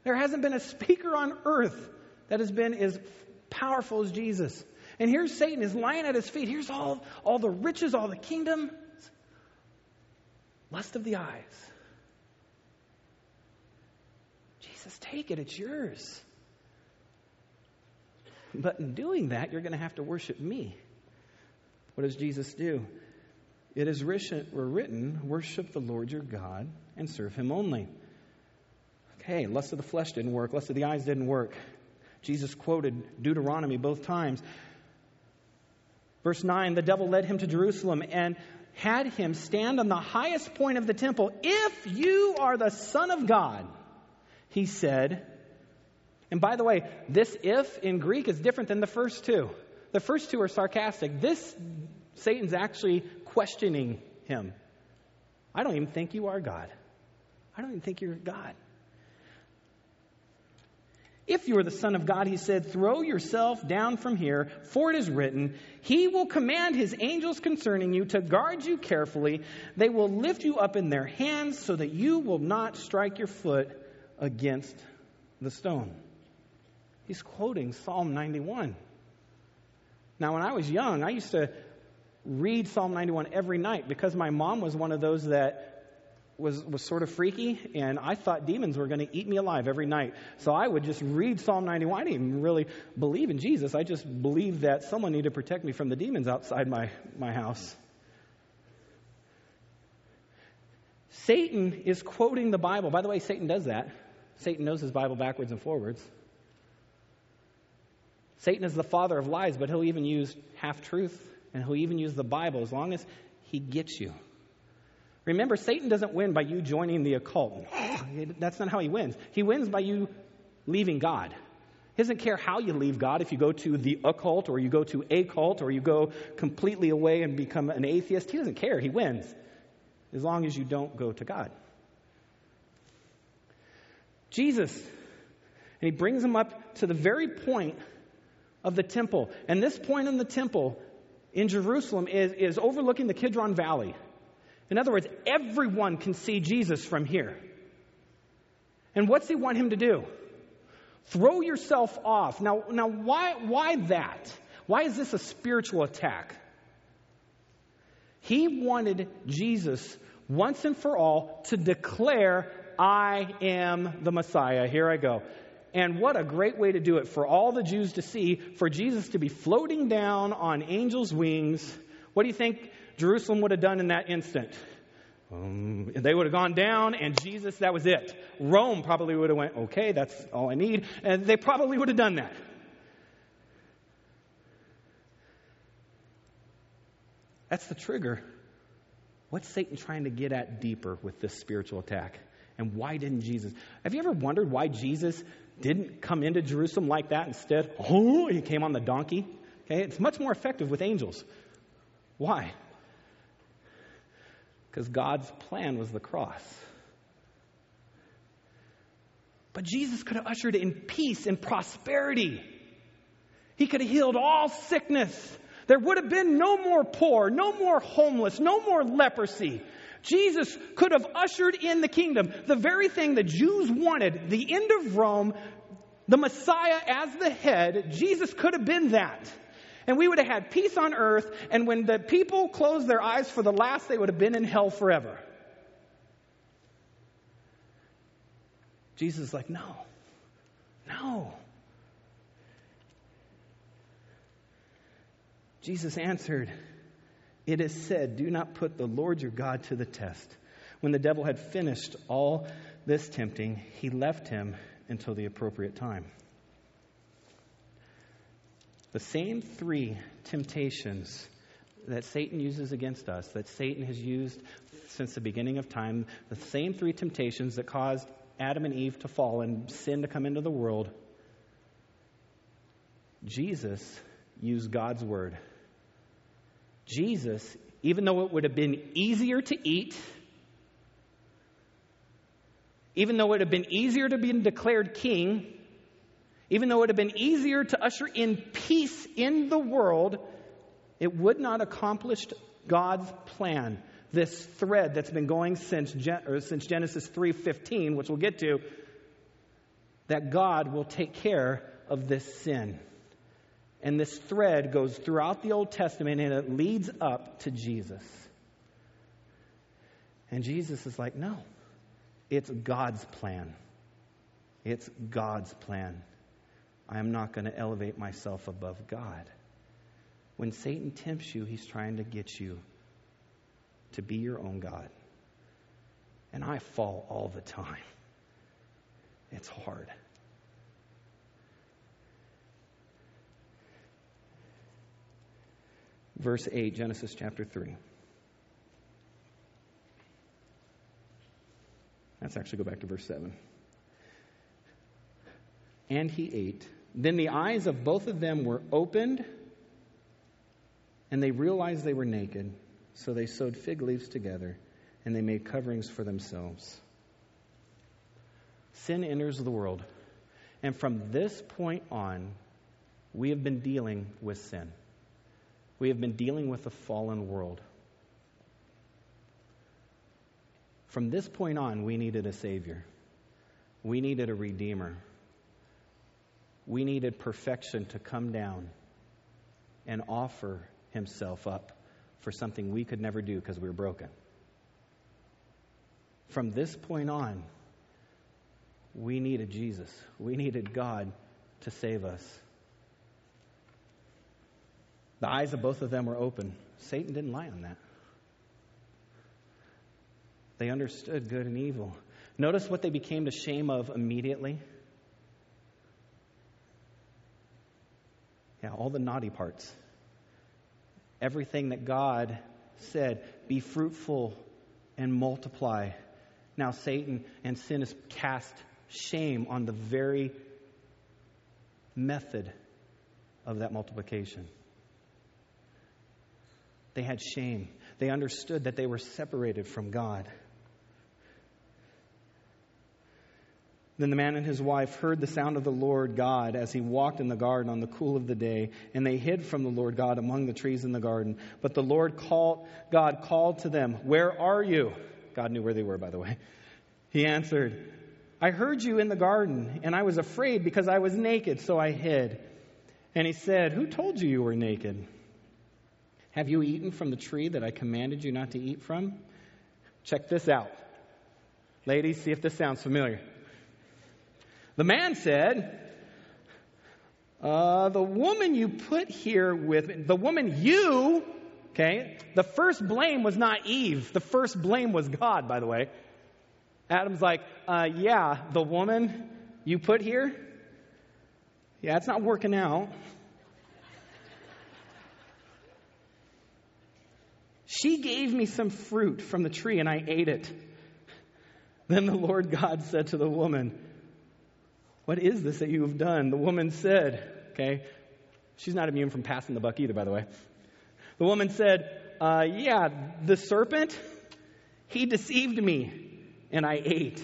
There hasn't been a speaker on earth that has been as powerful as Jesus. And here's Satan is lying at his feet. Here's all, all the riches, all the kingdom. Lust of the eyes. Jesus, take it, it's yours. But in doing that, you're going to have to worship me. What does Jesus do? It is written, worship the Lord your God and serve him only. Okay, lust of the flesh didn't work, lust of the eyes didn't work. Jesus quoted Deuteronomy both times. Verse 9 the devil led him to Jerusalem and had him stand on the highest point of the temple. If you are the Son of God, he said. And by the way, this if in Greek is different than the first two. The first two are sarcastic. This, Satan's actually questioning him. I don't even think you are God. I don't even think you're God. If you are the Son of God, he said, throw yourself down from here, for it is written, He will command His angels concerning you to guard you carefully. They will lift you up in their hands so that you will not strike your foot against the stone. He's quoting Psalm 91. Now, when I was young, I used to read Psalm 91 every night because my mom was one of those that was, was sort of freaky, and I thought demons were going to eat me alive every night. So I would just read Psalm 91. I didn't even really believe in Jesus. I just believed that someone needed to protect me from the demons outside my, my house. Satan is quoting the Bible. By the way, Satan does that. Satan knows his Bible backwards and forwards. Satan is the father of lies, but he'll even use half truth and he'll even use the Bible as long as he gets you. Remember, Satan doesn't win by you joining the occult. That's not how he wins. He wins by you leaving God. He doesn't care how you leave God, if you go to the occult or you go to a cult or you go completely away and become an atheist. He doesn't care. He wins as long as you don't go to God. Jesus, and he brings him up to the very point of the temple. And this point in the temple in Jerusalem is, is overlooking the Kidron Valley. In other words, everyone can see Jesus from here. And what's he want him to do? Throw yourself off. Now, now why, why that? Why is this a spiritual attack? He wanted Jesus once and for all to declare, I am the Messiah. Here I go. And what a great way to do it for all the Jews to see, for Jesus to be floating down on angels' wings. What do you think Jerusalem would have done in that instant? Um, they would have gone down, and Jesus, that was it. Rome probably would have went, okay, that's all I need, and they probably would have done that. That's the trigger. What's Satan trying to get at deeper with this spiritual attack? And why didn't Jesus? Have you ever wondered why Jesus didn't come into Jerusalem like that instead? Oh, he came on the donkey. Okay, it's much more effective with angels. Why? Because God's plan was the cross. But Jesus could have ushered in peace and prosperity. He could have healed all sickness. There would have been no more poor, no more homeless, no more leprosy. Jesus could have ushered in the kingdom, the very thing the Jews wanted, the end of Rome, the Messiah as the head. Jesus could have been that. And we would have had peace on earth, and when the people closed their eyes for the last, they would have been in hell forever. Jesus is like, no, no. Jesus answered, It is said, Do not put the Lord your God to the test. When the devil had finished all this tempting, he left him until the appropriate time. The same three temptations that Satan uses against us, that Satan has used since the beginning of time, the same three temptations that caused Adam and Eve to fall and sin to come into the world, Jesus used God's word Jesus, even though it would have been easier to eat, even though it would have been easier to be declared king, even though it would have been easier to usher in peace in the world, it would not accomplish God's plan. This thread that's been going since, since Genesis 3:15, which we'll get to, that God will take care of this sin. And this thread goes throughout the Old Testament and it leads up to Jesus. And Jesus is like, no, it's God's plan. It's God's plan. I am not going to elevate myself above God. When Satan tempts you, he's trying to get you to be your own God. And I fall all the time. It's hard. Verse 8, Genesis chapter 3. Let's actually go back to verse 7. And he ate. Then the eyes of both of them were opened, and they realized they were naked. So they sewed fig leaves together, and they made coverings for themselves. Sin enters the world. And from this point on, we have been dealing with sin. We have been dealing with a fallen world. From this point on, we needed a Savior. We needed a Redeemer. We needed perfection to come down and offer Himself up for something we could never do because we were broken. From this point on, we needed Jesus. We needed God to save us. The eyes of both of them were open. Satan didn't lie on that. They understood good and evil. Notice what they became to shame of immediately. Yeah, all the naughty parts. Everything that God said, be fruitful and multiply. Now, Satan and sin has cast shame on the very method of that multiplication. They had shame. They understood that they were separated from God. Then the man and his wife heard the sound of the Lord God as he walked in the garden on the cool of the day, and they hid from the Lord God among the trees in the garden. But the Lord called, God called to them, Where are you? God knew where they were, by the way. He answered, I heard you in the garden, and I was afraid because I was naked, so I hid. And he said, Who told you you were naked? Have you eaten from the tree that I commanded you not to eat from? Check this out. Ladies, see if this sounds familiar. The man said, uh, The woman you put here with, the woman you, okay, the first blame was not Eve. The first blame was God, by the way. Adam's like, uh, Yeah, the woman you put here, yeah, it's not working out. She gave me some fruit from the tree and I ate it. Then the Lord God said to the woman, what is this that you have done? The woman said, okay, she's not immune from passing the buck either, by the way. The woman said, uh, Yeah, the serpent, he deceived me, and I ate.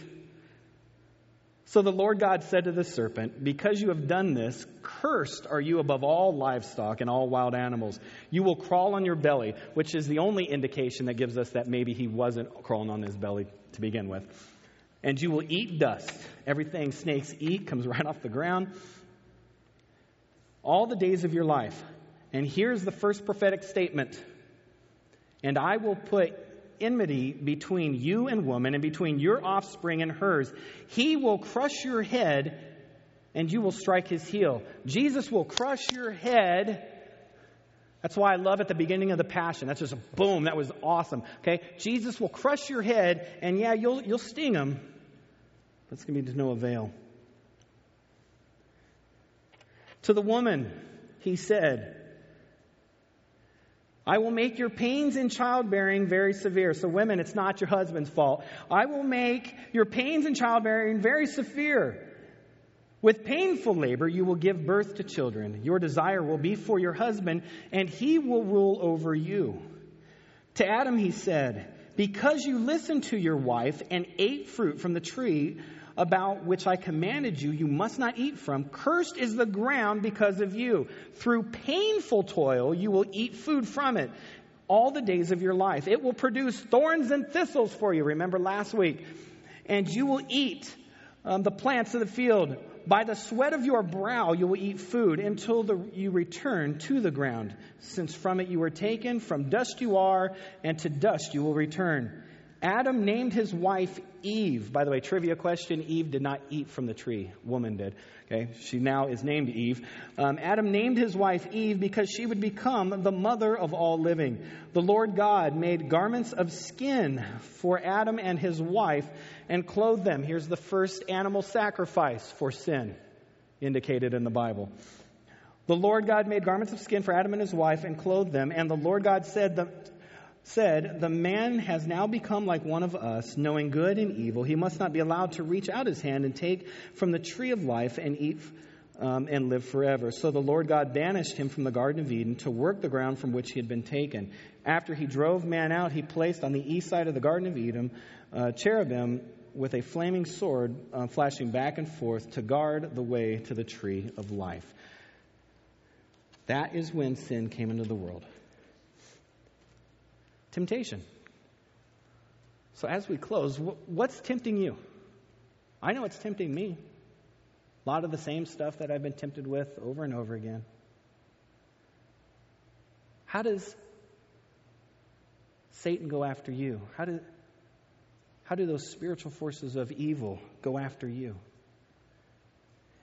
So the Lord God said to the serpent, Because you have done this, cursed are you above all livestock and all wild animals. You will crawl on your belly, which is the only indication that gives us that maybe he wasn't crawling on his belly to begin with and you will eat dust. Everything snakes eat comes right off the ground. All the days of your life. And here's the first prophetic statement. And I will put enmity between you and woman, and between your offspring and hers. He will crush your head, and you will strike his heel. Jesus will crush your head. That's why I love at the beginning of the Passion. That's just a boom. That was awesome. Okay? Jesus will crush your head, and yeah, you'll, you'll sting him, that's going to be to no avail. To the woman, he said, I will make your pains in childbearing very severe. So, women, it's not your husband's fault. I will make your pains in childbearing very severe. With painful labor, you will give birth to children. Your desire will be for your husband, and he will rule over you. To Adam, he said, Because you listened to your wife and ate fruit from the tree about which I commanded you, you must not eat from. Cursed is the ground because of you. Through painful toil, you will eat food from it all the days of your life. It will produce thorns and thistles for you. Remember last week. And you will eat um, the plants of the field. By the sweat of your brow you will eat food until the, you return to the ground, since from it you were taken, from dust you are, and to dust you will return. Adam named his wife Eve. By the way, trivia question Eve did not eat from the tree, woman did. Okay, she now is named Eve. Um, Adam named his wife Eve because she would become the mother of all living. The Lord God made garments of skin for Adam and his wife and clothed them. Here's the first animal sacrifice for sin indicated in the Bible. The Lord God made garments of skin for Adam and his wife and clothed them. And the Lord God said, said, The man has now become like one of us, knowing good and evil. He must not be allowed to reach out his hand and take from the tree of life and eat um, and live forever. So the Lord God banished him from the Garden of Eden to work the ground from which he had been taken. After he drove man out, he placed on the east side of the Garden of Eden uh, cherubim with a flaming sword uh, flashing back and forth to guard the way to the tree of life. That is when sin came into the world temptation. So, as we close, what's tempting you? I know it's tempting me. A lot of the same stuff that I've been tempted with over and over again. How does Satan go after you? How do, how do those spiritual forces of evil go after you?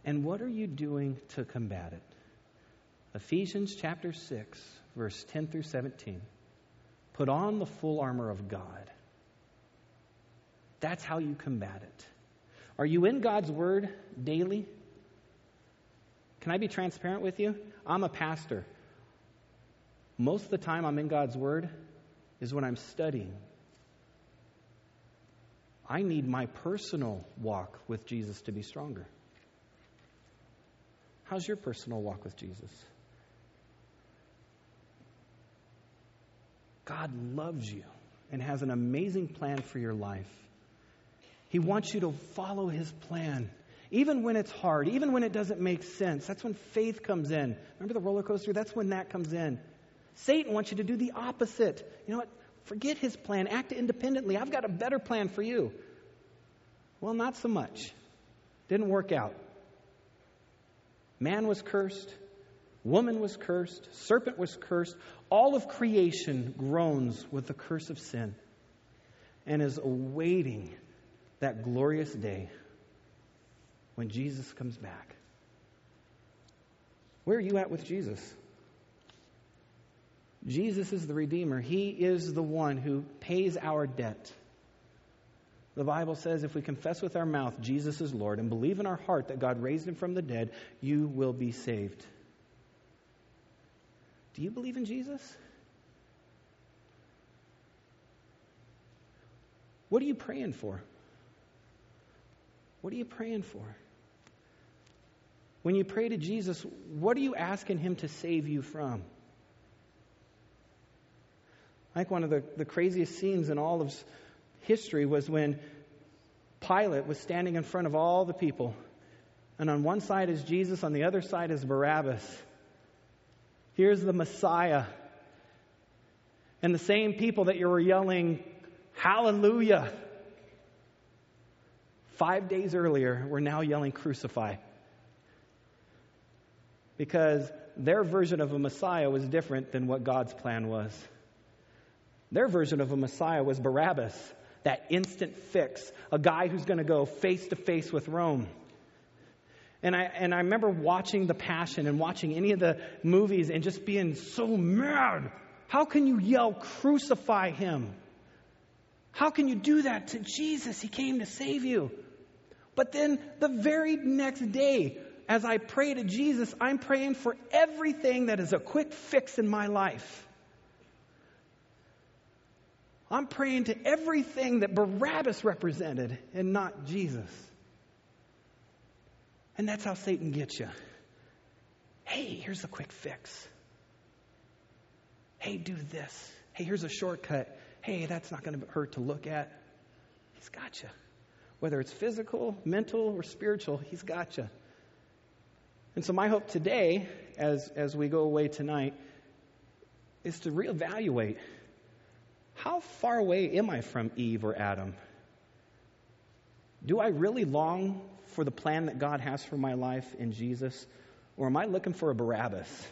And what are you doing to combat it? Ephesians chapter 6, verse 10 through 17. Put on the full armor of God. That's how you combat it. Are you in God's Word daily? Can I be transparent with you? I'm a pastor. Most of the time I'm in God's Word is when I'm studying. I need my personal walk with Jesus to be stronger. How's your personal walk with Jesus? God loves you and has an amazing plan for your life. He wants you to follow His plan. Even when it's hard, even when it doesn't make sense, that's when faith comes in. Remember the roller coaster? That's when that comes in. Satan wants you to do the opposite. You know what? Forget his plan. Act independently. I've got a better plan for you. Well, not so much. Didn't work out. Man was cursed. Woman was cursed. Serpent was cursed. All of creation groans with the curse of sin and is awaiting that glorious day when Jesus comes back. Where are you at with Jesus? Jesus is the Redeemer. He is the one who pays our debt. The Bible says if we confess with our mouth Jesus is Lord and believe in our heart that God raised him from the dead, you will be saved. Do you believe in Jesus? What are you praying for? What are you praying for? When you pray to Jesus, what are you asking him to save you from? I think one of the, the craziest scenes in all of history was when Pilate was standing in front of all the people. And on one side is Jesus, on the other side is Barabbas. Here's the Messiah. And the same people that you were yelling, Hallelujah. Five days earlier, were now yelling, Crucify. Because their version of a Messiah was different than what God's plan was. Their version of a Messiah was Barabbas, that instant fix, a guy who's going to go face to face with Rome. And I, and I remember watching The Passion and watching any of the movies and just being so mad. How can you yell, crucify him? How can you do that to Jesus? He came to save you. But then the very next day, as I pray to Jesus, I'm praying for everything that is a quick fix in my life. I'm praying to everything that Barabbas represented and not Jesus. And that's how Satan gets you. Hey, here's a quick fix. Hey, do this. Hey, here's a shortcut. Hey, that's not going to hurt to look at. He's got you. Whether it's physical, mental, or spiritual, he's got you. And so, my hope today, as, as we go away tonight, is to reevaluate how far away am I from Eve or Adam? Do I really long for the plan that God has for my life in Jesus? Or am I looking for a Barabbas?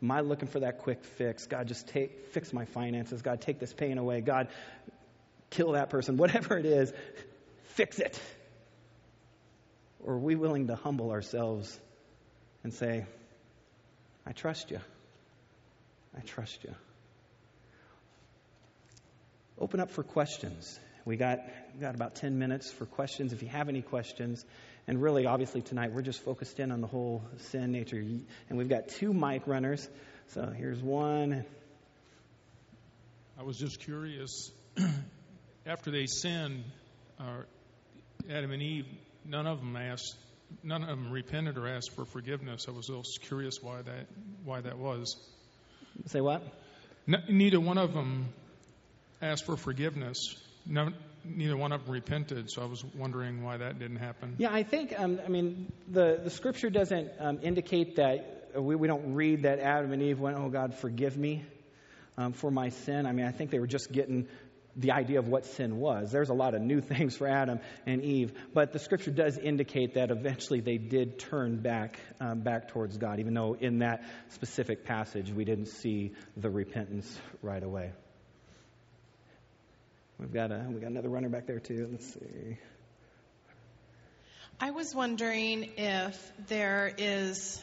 Am I looking for that quick fix? God, just take, fix my finances. God, take this pain away. God, kill that person. Whatever it is, fix it. Or are we willing to humble ourselves and say, I trust you. I trust you open up for questions. We got, got about 10 minutes for questions if you have any questions. And really, obviously, tonight we're just focused in on the whole sin nature. And we've got two mic runners. So here's one. I was just curious. After they sinned, uh, Adam and Eve, none of them asked, none of them repented or asked for forgiveness. I was just curious why that, why that was. Say what? neither one of them asked for forgiveness. No, neither one of them repented, so I was wondering why that didn't happen. Yeah, I think, um, I mean, the, the scripture doesn't um, indicate that, uh, we, we don't read that Adam and Eve went, oh, God, forgive me um, for my sin. I mean, I think they were just getting the idea of what sin was. There's a lot of new things for Adam and Eve, but the scripture does indicate that eventually they did turn back um, back towards God, even though in that specific passage we didn't see the repentance right away. We've got a we got another runner back there too. Let's see. I was wondering if there is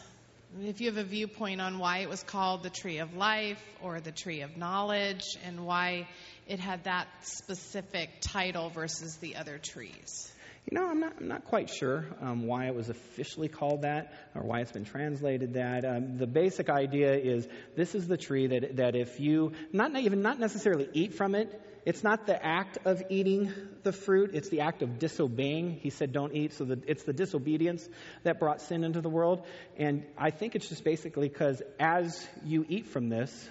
if you have a viewpoint on why it was called the tree of life or the tree of knowledge and why it had that specific title versus the other trees. You know, I'm not, I'm not quite sure um, why it was officially called that or why it's been translated that. Um, the basic idea is this is the tree that, that if you, not even not necessarily eat from it, it's not the act of eating the fruit, it's the act of disobeying. He said, don't eat, so the, it's the disobedience that brought sin into the world. And I think it's just basically because as you eat from this,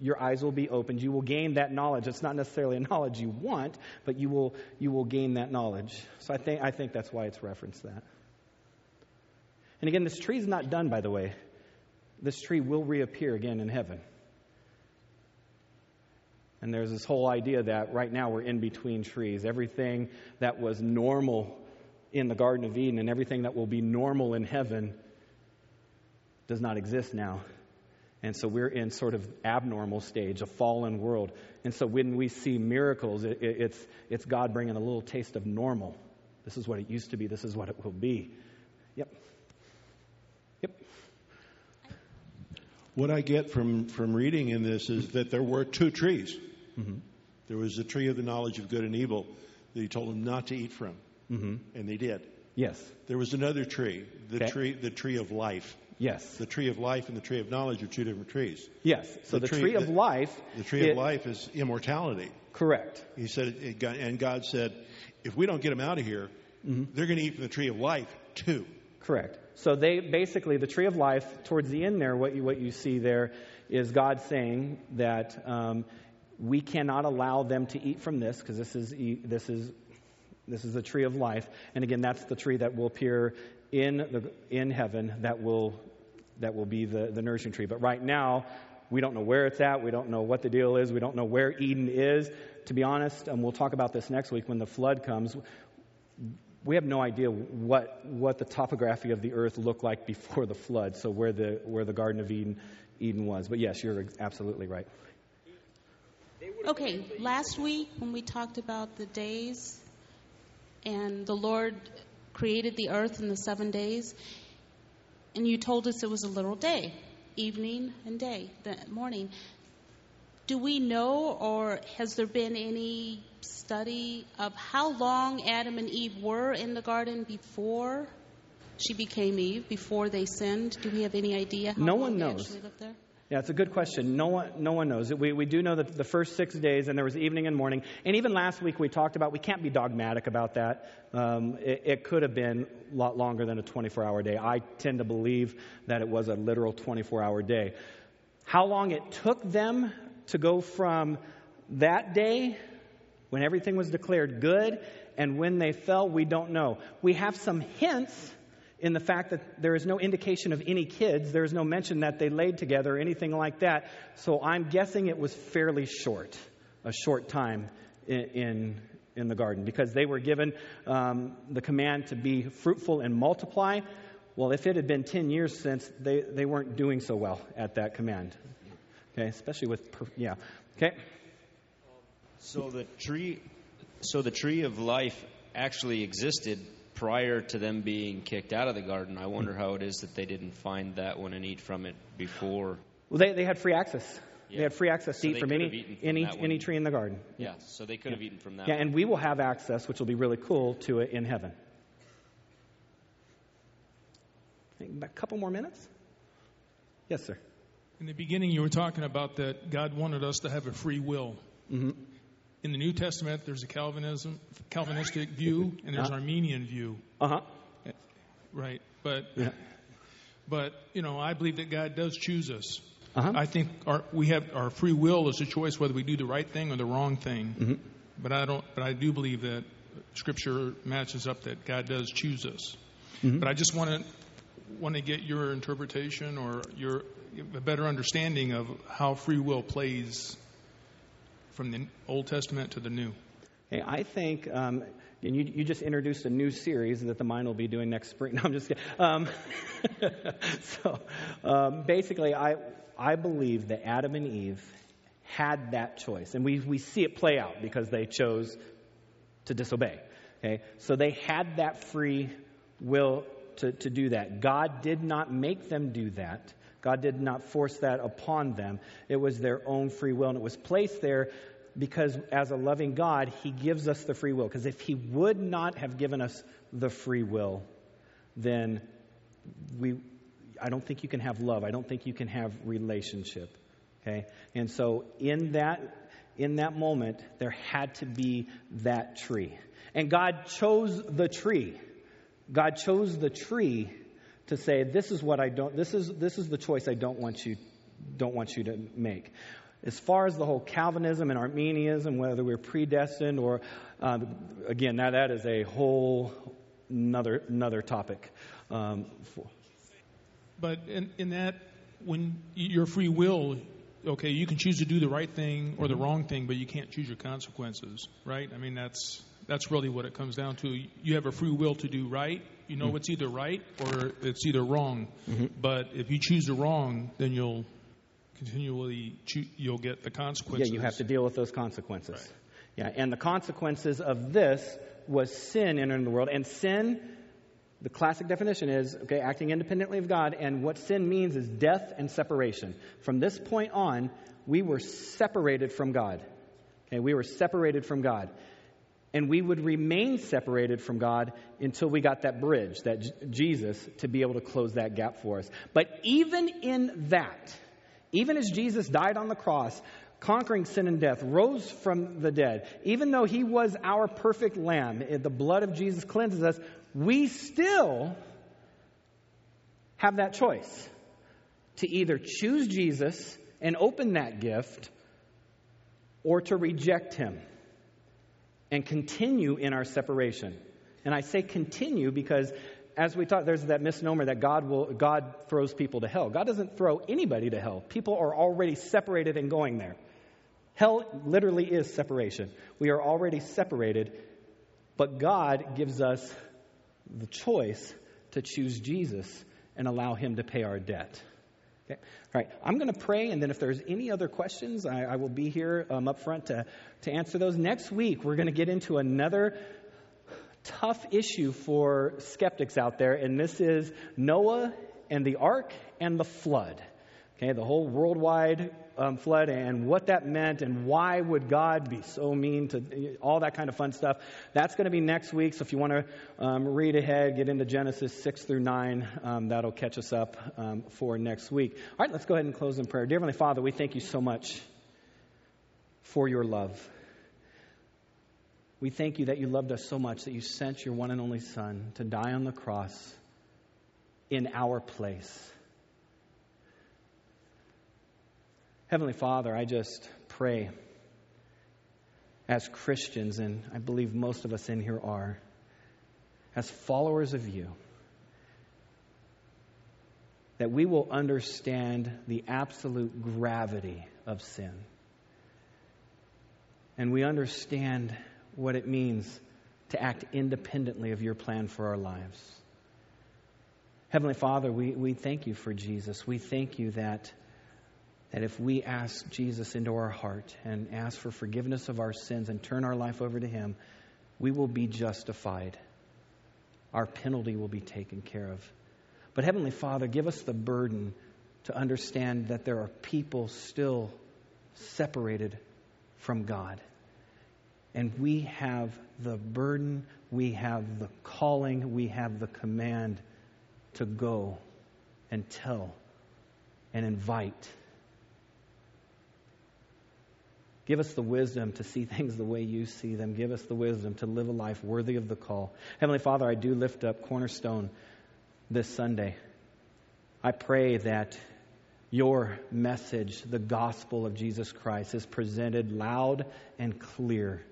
your eyes will be opened. You will gain that knowledge. It's not necessarily a knowledge you want, but you will, you will gain that knowledge. So I think, I think that's why it's referenced that. And again, this tree is not done, by the way. This tree will reappear again in heaven. And there's this whole idea that right now we're in between trees. Everything that was normal in the Garden of Eden and everything that will be normal in heaven does not exist now. And so we're in sort of abnormal stage, a fallen world. And so when we see miracles, it, it, it's, it's God bringing a little taste of normal. This is what it used to be. This is what it will be. Yep. Yep. What I get from, from reading in this is that there were two trees. Mm-hmm. There was the tree of the knowledge of good and evil that he told them not to eat from, mm-hmm. and they did. Yes. There was another tree, the tree, the tree of life. Yes. The tree of life and the tree of knowledge are two different trees. Yes. So the, the tree, tree, of the, life. The tree it, of life is immortality. Correct. He said, it, and God said, if we don't get them out of here, mm-hmm. they're going to eat from the tree of life too. Correct. So they basically the tree of life towards the end there. What you what you see there is God saying that um, we cannot allow them to eat from this because this is this is this is the tree of life, and again, that's the tree that will appear in the in heaven. That will that will be the the nourishing tree. But right now, we don't know where it's at. We don't know what the deal is. We don't know where Eden is. To be honest, and we'll talk about this next week when the flood comes we have no idea what, what the topography of the earth looked like before the flood, so where the, where the Garden of Eden, Eden was. But yes, you're absolutely right. Okay, last week when we talked about the days and the Lord created the earth in the seven days, and you told us it was a literal day, evening and day, the morning. Do we know, or has there been any study of how long Adam and Eve were in the garden before she became Eve, before they sinned? Do we have any idea? no one knows. Yeah, it's a good question. No one, no one knows. We, we do know that the first six days, and there was evening and morning. And even last week we talked about, we can't be dogmatic about that. Um, it, it could have been a lot longer than a 24 hour day. I tend to believe that it was a literal 24 hour day. How long it took them to go from that day when everything was declared good and when they fell, we don't know. We have some hints in the fact that there is no indication of any kids. There is no mention that they laid together or anything like that. So I'm guessing it was fairly short, a short time in, in, in the garden because they were given um, the command to be fruitful and multiply. Well, if it had been 10 years since, they, they weren't doing so well at that command. Okay, especially with, per- yeah. Okay. So the tree, so the tree of life actually existed prior to them being kicked out of the garden. I wonder how it is that they didn't find that one and eat from it before. Well, they, they had free access. Yeah. They had free access to so eat from any from any any tree in the garden. Yeah, so they could yeah. have eaten from that. Yeah, one. and we will have access, which will be really cool, to it in heaven. A couple more minutes. Yes, sir. In the beginning, you were talking about that God wanted us to have a free will. Mm-hmm. In the New Testament, there's a Calvinism, Calvinistic view, and there's uh-huh. Arminian view. Uh huh. Right, but yeah. but you know, I believe that God does choose us. Uh-huh. I think our, we have our free will is a choice whether we do the right thing or the wrong thing. Mm-hmm. But I don't. But I do believe that Scripture matches up that God does choose us. Mm-hmm. But I just want to want to get your interpretation or your a better understanding of how free will plays from the Old Testament to the New. Hey, I think, um, and you, you, just introduced a new series that the mine will be doing next spring. No, I'm just kidding. Um, so um, basically, I, I believe that Adam and Eve had that choice. And we, we see it play out because they chose to disobey. Okay? So they had that free will to, to do that. God did not make them do that. God did not force that upon them. It was their own free will, and it was placed there because as a loving God, He gives us the free will. Because if He would not have given us the free will, then we, I don't think you can have love. I don't think you can have relationship. Okay? And so in that in that moment, there had to be that tree. And God chose the tree. God chose the tree to say, this is what I don't, this is, this is the choice I don't want you, don't want you to make. As far as the whole Calvinism and Arminianism, whether we're predestined or, uh, again, now that is a whole another another topic. Um, but in, in that, when your free will, okay, you can choose to do the right thing or the Mm-hmm. wrong thing, but you can't choose your consequences, right? I mean, that's that's really what it comes down to. You have a free will to do right. You know, mm-hmm. it's either right or it's either wrong. Mm-hmm. But if you choose the wrong, then you'll continually you'll get the consequences. Yeah, you have to deal with those consequences. Right. Yeah, and the consequences of this was sin entering the world. And sin, the classic definition is, okay, acting independently of God. And what sin means is death and separation. From this point on, we were separated from God. Okay, we were separated from God. And we would remain separated from God until we got that bridge, that Jesus, to be able to close that gap for us. But even in that, even as Jesus died on the cross, conquering sin and death, rose from the dead, even though he was our perfect lamb, the blood of Jesus cleanses us, we still have that choice to either choose Jesus and open that gift or to reject him and continue in our separation. And I say continue because as we talked, there's that misnomer that God will God throws people to hell. God doesn't throw anybody to hell. People are already separated and going there. Hell literally is separation. We are already separated, but God gives us the choice to choose Jesus and allow Him to pay our debt. Okay. All right. I'm going to pray, and then if there's any other questions, I, I will be here um, up front to, to answer those. Next week, we're going to get into another tough issue for skeptics out there, and this is Noah and the ark and the flood. Okay, the whole worldwide um, flood and what that meant and why would God be so mean to all that kind of fun stuff. That's going to be next week. So if you want to um, read ahead, get into Genesis 6 through 9, um, that'll catch us up um, for next week. All right, let's go ahead and close in prayer. Dear Heavenly Father, we thank you so much for your love. We thank you that you loved us so much that you sent your one and only Son to die on the cross in our place. Heavenly Father, I just pray as Christians, and I believe most of us in here are, as followers of you, that we will understand the absolute gravity of sin. And we understand what it means to act independently of your plan for our lives. Heavenly Father, we, we thank you for Jesus. We thank you that, that if we ask Jesus into our heart and ask for forgiveness of our sins and turn our life over to Him, we will be justified. Our penalty will be taken care of. But Heavenly Father, give us the burden to understand that there are people still separated from God. And we have the burden, we have the calling, we have the command to go and tell and invite. Give us the wisdom to see things the way you see them. Give us the wisdom to live a life worthy of the call. Heavenly Father, I do lift up Cornerstone this Sunday. I pray that your message, the gospel of Jesus Christ, is presented loud and clear.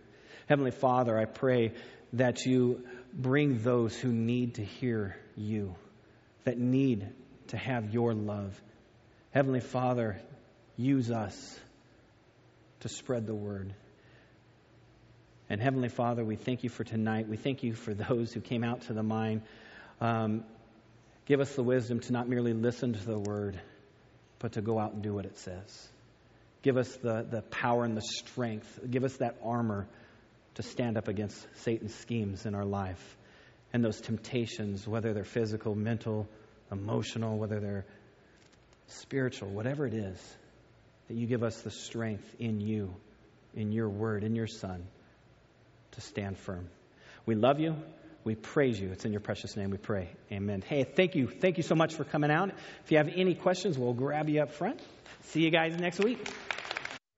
Heavenly Father, I pray that you bring those who need to hear you, that need to have your love. Heavenly Father, use us to spread the word. And Heavenly Father, we thank you for tonight. We thank you for those who came out to the mine. Um, give us the wisdom to not merely listen to the word, but to go out and do what it says. Give us the, the power and the strength. Give us that armor to stand up against Satan's schemes in our life and those temptations, whether they're physical, mental, emotional, whether they're spiritual, whatever it is, that you give us the strength in you, in your word, in your Son, to stand firm. We love you. We praise you. It's in your precious name we pray. Amen. Hey, thank you. Thank you so much for coming out. If you have any questions, we'll grab you up front. See you guys next week.